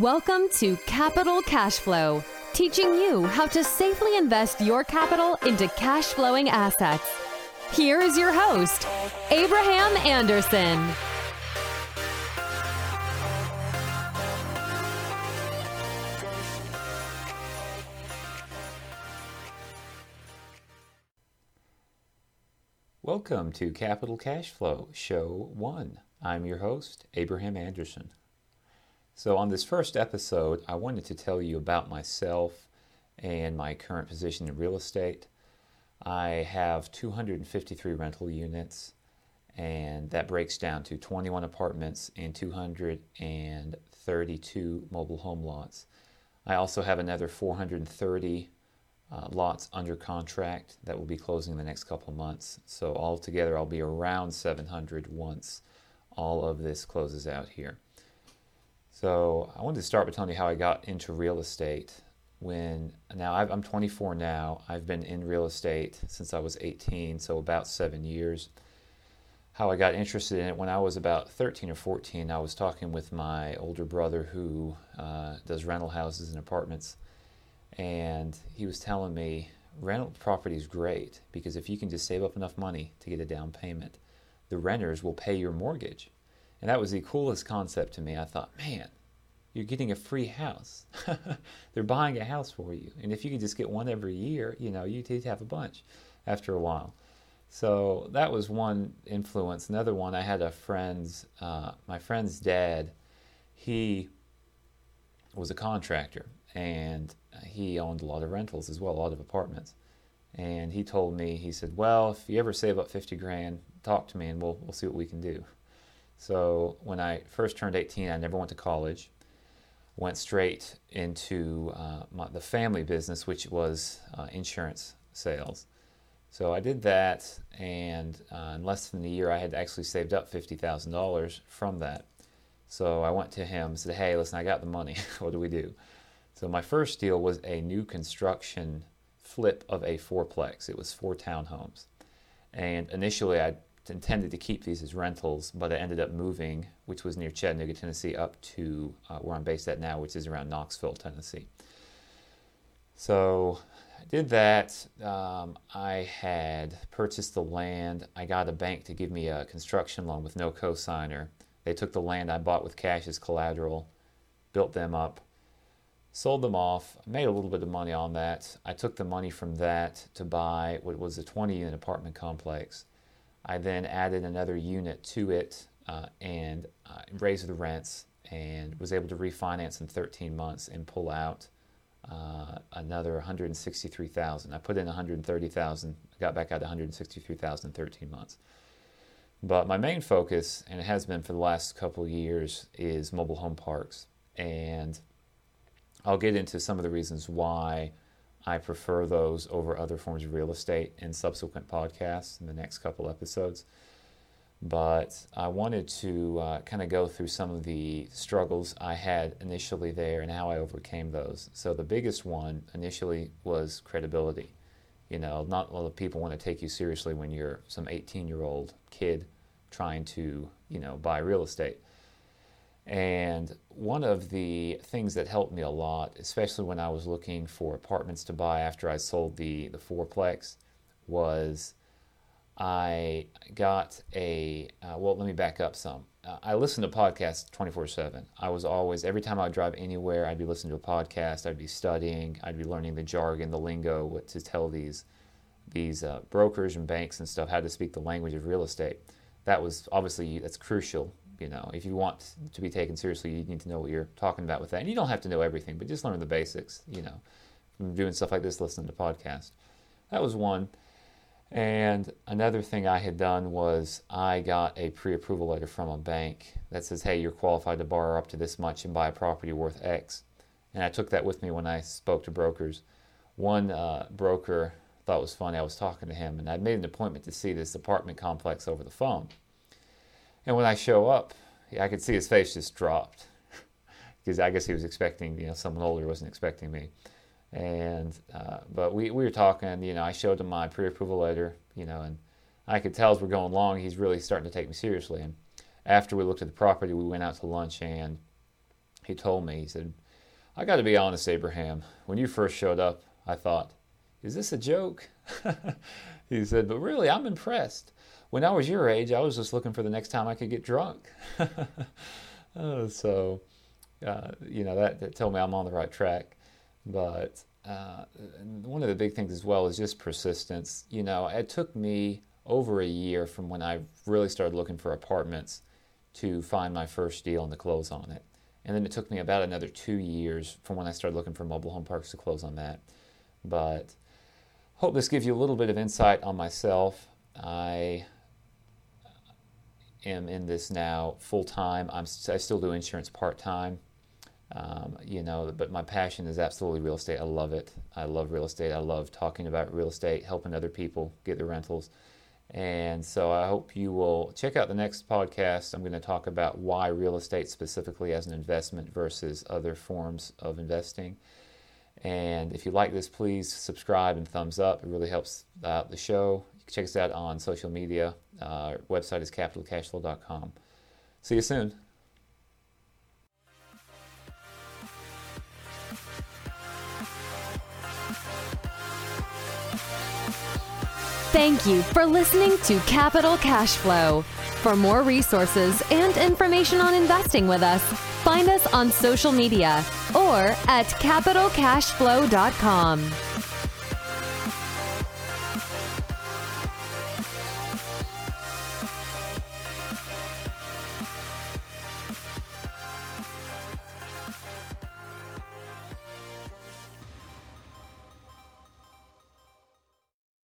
Welcome to Capital Cash Flow, teaching you how to safely invest your capital into cash flowing assets. Here is your host, Abraham Anderson. Welcome to Capital Cash Flow, Show 1. I'm your host, Abraham Anderson. So, on this first episode, I wanted to tell you about myself and my current position in real estate. I have 253 rental units, and that breaks down to 21 apartments and 232 mobile home lots. I also have another 430 uh, lots under contract that will be closing in the next couple months. So, altogether, I'll be around 700 once all of this closes out here. So I wanted to start by telling you how I got into real estate. When now i am 24 now, I've been in real estate since I was 18, so about seven years. How I got interested in it when I was about 13 or 14, I was talking with my older brother who uh, does rental houses and apartments, and he was telling me rental property is great because if you can just save up enough money to get a down payment, the renters will pay your mortgage. And that was the coolest concept to me. I thought, man, you're getting a free house. They're buying a house for you. And if you could just get one every year, you know, you'd have a bunch after a while. So that was one influence. Another one, I had a friend's, uh, my friend's dad, he was a contractor and he owned a lot of rentals as well, a lot of apartments. And he told me, he said, well, if you ever save up 50 grand, talk to me and we'll, we'll see what we can do. So when I first turned 18, I never went to college. Went straight into uh, my, the family business, which was uh, insurance sales. So I did that, and uh, in less than a year, I had actually saved up $50,000 from that. So I went to him and said, Hey, listen, I got the money. what do we do? So my first deal was a new construction flip of a fourplex. It was four townhomes. And initially, I intended to keep these as rentals, but I ended up moving, which was near Chattanooga, Tennessee, up to uh, where I'm based at now, which is around Knoxville, Tennessee. So I did that. Um, I had purchased the land. I got a bank to give me a construction loan with no cosigner. They took the land I bought with cash as collateral, built them up, sold them off, made a little bit of money on that. I took the money from that to buy what was a 20 unit apartment complex I then added another unit to it uh, and uh, raised the rents and was able to refinance in 13 months and pull out uh, another 163,000. I put in 130,000, got back out 163,000 in 13 months. But my main focus, and it has been for the last couple years, is mobile home parks. And I'll get into some of the reasons why I prefer those over other forms of real estate in subsequent podcasts in the next couple episodes. But I wanted to uh, kind of go through some of the struggles I had initially there and how I overcame those. So, the biggest one initially was credibility. You know, not a lot of people want to take you seriously when you're some 18 year old kid trying to, you know, buy real estate. And one of the things that helped me a lot, especially when I was looking for apartments to buy after I sold the, the fourplex, was I got a, uh, well, let me back up some. Uh, I listened to podcasts 24 7. I was always, every time I would drive anywhere, I'd be listening to a podcast, I'd be studying, I'd be learning the jargon, the lingo what to tell these, these uh, brokers and banks and stuff how to speak the language of real estate. That was obviously, that's crucial you know, if you want to be taken seriously, you need to know what you're talking about with that. And you don't have to know everything, but just learn the basics, you know, from doing stuff like this, listening to podcasts. That was one. And another thing I had done was I got a pre approval letter from a bank that says, hey, you're qualified to borrow up to this much and buy a property worth X. And I took that with me when I spoke to brokers. One uh, broker thought it was funny. I was talking to him, and I'd made an appointment to see this apartment complex over the phone. And when I show up, I could see his face just dropped because I guess he was expecting, you know, someone older wasn't expecting me. And uh, but we, we were talking, you know, I showed him my pre-approval letter, you know, and I could tell as we're going along, he's really starting to take me seriously. And after we looked at the property, we went out to lunch and he told me, he said, I got to be honest, Abraham. When you first showed up, I thought, is this a joke? he said, but really, I'm impressed. When I was your age, I was just looking for the next time I could get drunk. uh, so, uh, you know, that, that told me I'm on the right track. But uh, one of the big things as well is just persistence. You know, it took me over a year from when I really started looking for apartments to find my first deal and to close on it. And then it took me about another two years from when I started looking for mobile home parks to close on that. But hope this gives you a little bit of insight on myself. I am in this now full time. I'm I still do insurance part time. Um, you know, but my passion is absolutely real estate. I love it. I love real estate. I love talking about real estate, helping other people get their rentals. And so I hope you will check out the next podcast. I'm going to talk about why real estate specifically as an investment versus other forms of investing. And if you like this, please subscribe and thumbs up. It really helps out the show. Check us out on social media. Uh, our website is capitalcashflow.com. See you soon. Thank you for listening to Capital Cash Flow. For more resources and information on investing with us, find us on social media or at capitalcashflow.com.